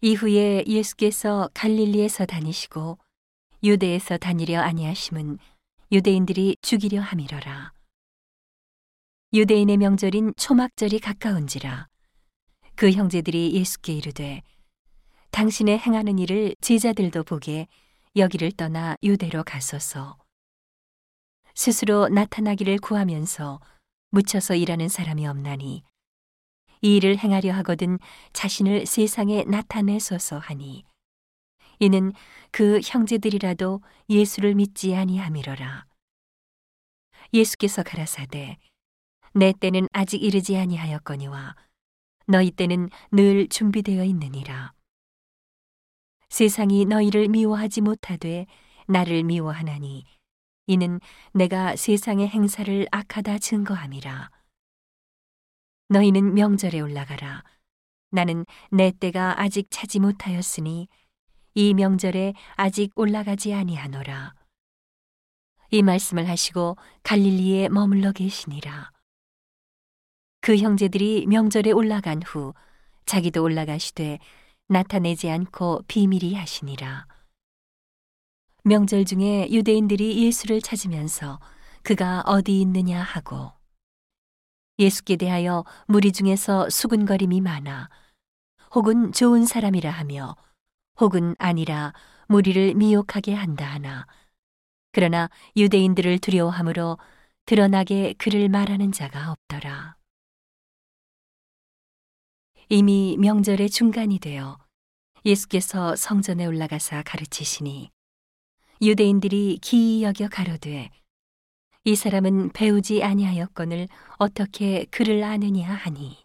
이후에 예수께서 갈릴리에서 다니시고 유대에서 다니려 아니하심은 유대인들이 죽이려 함이러라. 유대인의 명절인 초막절이 가까운지라 그 형제들이 예수께 이르되 당신의 행하는 일을 제자들도 보게 여기를 떠나 유대로 가소서 스스로 나타나기를 구하면서 묻혀서 일하는 사람이 없나니 이 일을 행하려 하거든 자신을 세상에 나타내소서 하니. 이는 그 형제들이라도 예수를 믿지 아니함이로라. 예수께서 가라사대 내 때는 아직 이르지 아니하였거니와 너희 때는 늘 준비되어 있느니라. 세상이 너희를 미워하지 못하되 나를 미워하나니 이는 내가 세상의 행사를 악하다 증거함이라 너희는 명절에 올라가라. 나는 내 때가 아직 차지 못하였으니 이 명절에 아직 올라가지 아니하노라. 이 말씀을 하시고 갈릴리에 머물러 계시니라. 그 형제들이 명절에 올라간 후 자기도 올라가시되 나타내지 않고 비밀이 하시니라. 명절 중에 유대인들이 예수를 찾으면서 그가 어디 있느냐 하고 예수께 대하여 무리 중에서 수군거림이 많아 혹은 좋은 사람이라 하며 혹은 아니라 무리를 미혹하게 한다 하나 그러나 유대인들을 두려워하므로 드러나게 그를 말하는 자가 없더라. 이미 명절의 중간이 되어 예수께서 성전에 올라가사 가르치시니 유대인들이 기이 여겨 가로되 이 사람은 배우지 아니하였건을 어떻게 그를 아느냐 하니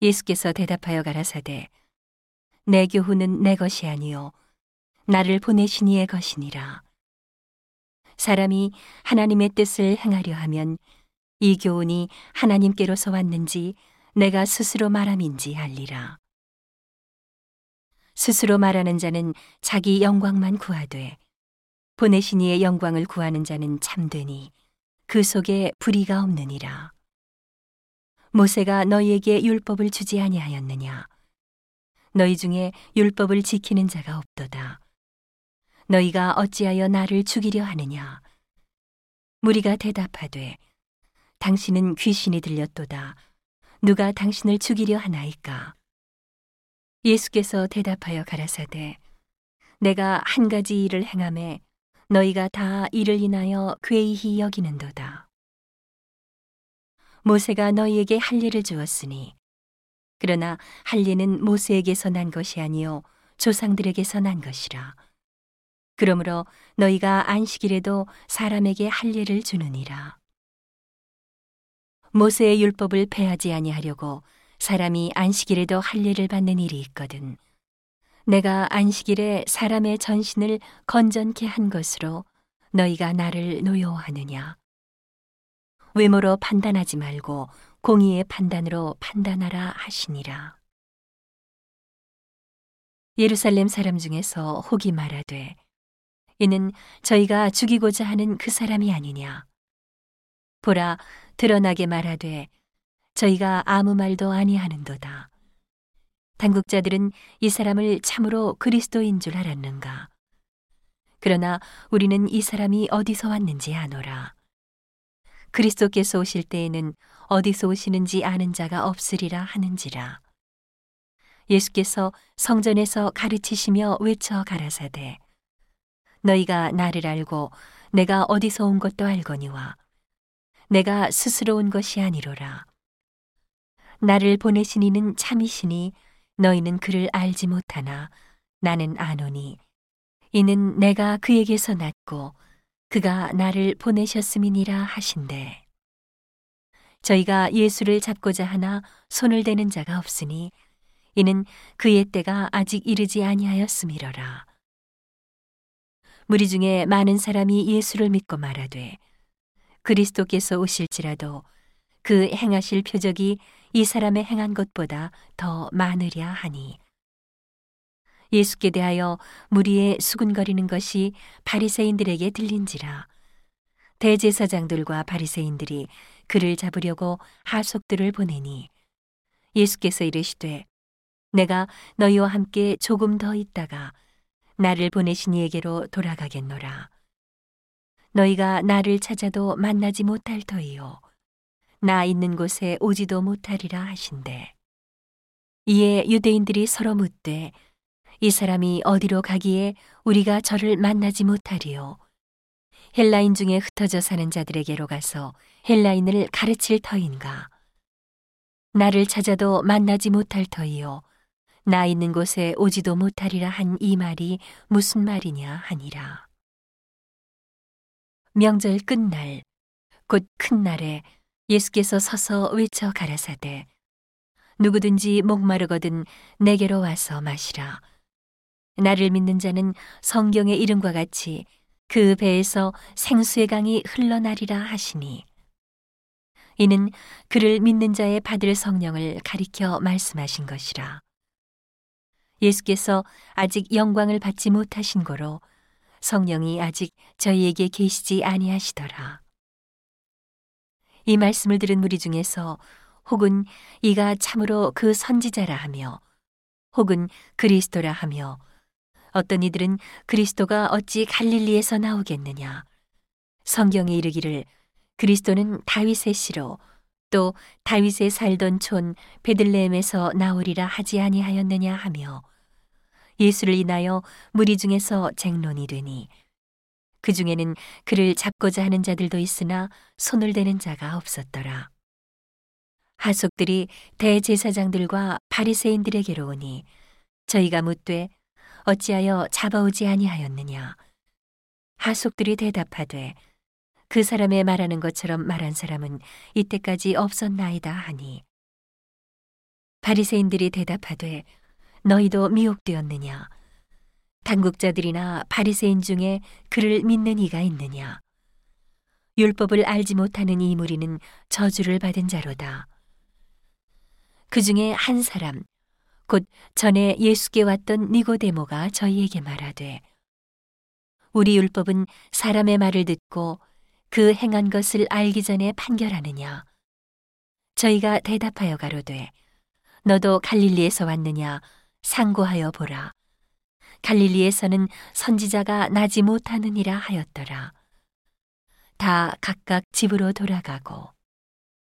예수께서 대답하여 가라사대 내 교훈은 내 것이 아니요 나를 보내신 이의 것이니라 사람이 하나님의 뜻을 행하려 하면 이 교훈이 하나님께로서 왔는지 내가 스스로 말함인지 알리라. 스스로 말하는 자는 자기 영광만 구하되 보내신 이의 영광을 구하는 자는 참되니 그 속에 불의가 없느니라. 모세가 너희에게 율법을 주지 아니하였느냐? 너희 중에 율법을 지키는 자가 없도다. 너희가 어찌하여 나를 죽이려 하느냐? 무리가 대답하되 당신은 귀신이 들렸도다. 누가 당신을 죽이려 하나이까? 예수께서 대답하여 가라사대 내가 한 가지 일을 행함에 너희가 다 이를 인하여 괴이히 여기는도다. 모세가 너희에게 할례를 주었으니 그러나 할례는 모세에게서 난 것이 아니요 조상들에게서 난 것이라. 그러므로 너희가 안식일에도 사람에게 할례를 주느니라. 모세의 율법을 폐하지 아니하려고 사람이 안식일에도 할례를 받는 일이 있거든. 내가 안식일에 사람의 전신을 건전케 한 것으로 너희가 나를 노여워하느냐? 외모로 판단하지 말고 공의의 판단으로 판단하라 하시니라. 예루살렘 사람 중에서 혹이 말하되 이는 저희가 죽이고자 하는 그 사람이 아니냐. 보라 드러나게 말하되 저희가 아무 말도 아니하는도다. 당국자들은 이 사람을 참으로 그리스도인 줄 알았는가? 그러나 우리는 이 사람이 어디서 왔는지 아노라. 그리스도께서 오실 때에는 어디서 오시는지 아는 자가 없으리라 하는지라. 예수께서 성전에서 가르치시며 외쳐 가라사대 너희가 나를 알고 내가 어디서 온 것도 알거니와 내가 스스로 온 것이 아니로라. 나를 보내신 이는 참이시니 너희는 그를 알지 못하나 나는 아노니 이는 내가 그에게서 났고 그가 나를 보내셨음이니라 하신대. 저희가 예수를 잡고자 하나 손을 대는 자가 없으니 이는 그의 때가 아직 이르지 아니하였음이러라. 무리 중에 많은 사람이 예수를 믿고 말하되 그리스도께서 오실지라도 그 행하실 표적이 이 사람의 행한 것보다 더 많으랴 하니 예수께 대하여 무리의 수군거리는 것이 바리새인들에게 들린지라 대제사장들과 바리새인들이 그를 잡으려고 하속들을 보내니 예수께서 이르시되 내가 너희와 함께 조금 더 있다가 나를 보내신 이에게로 돌아가겠노라. 너희가 나를 찾아도 만나지 못할 터이요. 나 있는 곳에 오지도 못하리라 하신대. 이에 유대인들이 서로 묻되 이 사람이 어디로 가기에 우리가 저를 만나지 못하리요. 헬라인 중에 흩어져 사는 자들에게로 가서 헬라인을 가르칠 터인가. 나를 찾아도 만나지 못할 터이요. 나 있는 곳에 오지도 못하리라 한 이 말이 무슨 말이냐 하니라. 명절 끝날, 곧 큰 날에 예수께서 서서 외쳐 가라사대 누구든지 목마르거든 내게로 와서 마시라. 나를 믿는 자는 성경의 이름과 같이 그 배에서 생수의 강이 흘러나리라 하시니. 이는 그를 믿는 자의 받을 성령을 가리켜 말씀하신 것이라. 예수께서 아직 영광을 받지 못하신 거로 성령이 아직 저희에게 계시지 아니하시더라. 이 말씀을 들은 무리 중에서 혹은 이가 참으로 그 선지자라 하며 혹은 그리스도라 하며 어떤 이들은 그리스도가 어찌 갈릴리에서 나오겠느냐? 성경에 이르기를 그리스도는 다윗의 씨로 또 다윗의 살던 촌 베들레헴에서 나오리라 하지 아니하였느냐? 하며 예수를 인하여 무리 중에서 쟁론이 되니 그 중에는 그를 잡고자 하는 자들도 있으나 손을 대는 자가 없었더라. 하속들이 대제사장들과 바리새인들에게로 오니 저희가 묻되 어찌하여 잡아오지 아니하였느냐. 하속들이 대답하되 그 사람의 말하는 것처럼 말한 사람은 이때까지 없었나이다 하니 바리새인들이 대답하되 너희도 미혹되었느냐. 당국자들이나 바리새인 중에 그를 믿는 이가 있느냐? 율법을 알지 못하는 이 무리는 저주를 받은 자로다. 그 중에 한 사람, 곧 전에 예수께 왔던 니고데모가 저희에게 말하되, 우리 율법은 사람의 말을 듣고 그 행한 것을 알기 전에 판결하느냐? 저희가 대답하여 가로되, 너도 갈릴리에서 왔느냐? 상고하여 보라. 갈릴리에서는 선지자가 나지 못하느니라 하였더라. 다 각각 집으로 돌아가고